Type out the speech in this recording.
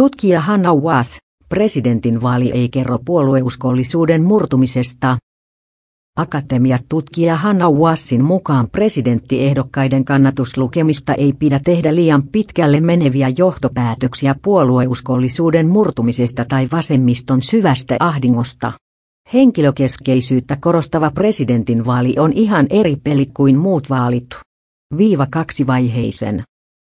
Tutkija Hanna Was, presidentinvaali ei kerro puolueuskollisuuden murtumisesta. Akatemiatutkija Hanna Wassin mukaan presidenttiehdokkaiden kannatuslukemista ei pidä tehdä liian pitkälle meneviä johtopäätöksiä puolueuskollisuuden murtumisesta tai vasemmiston syvästä ahdingosta. Henkilökeskeisyyttä korostava presidentinvaali on ihan eri peli kuin muut vaalit. Viiva kaksivaiheisen.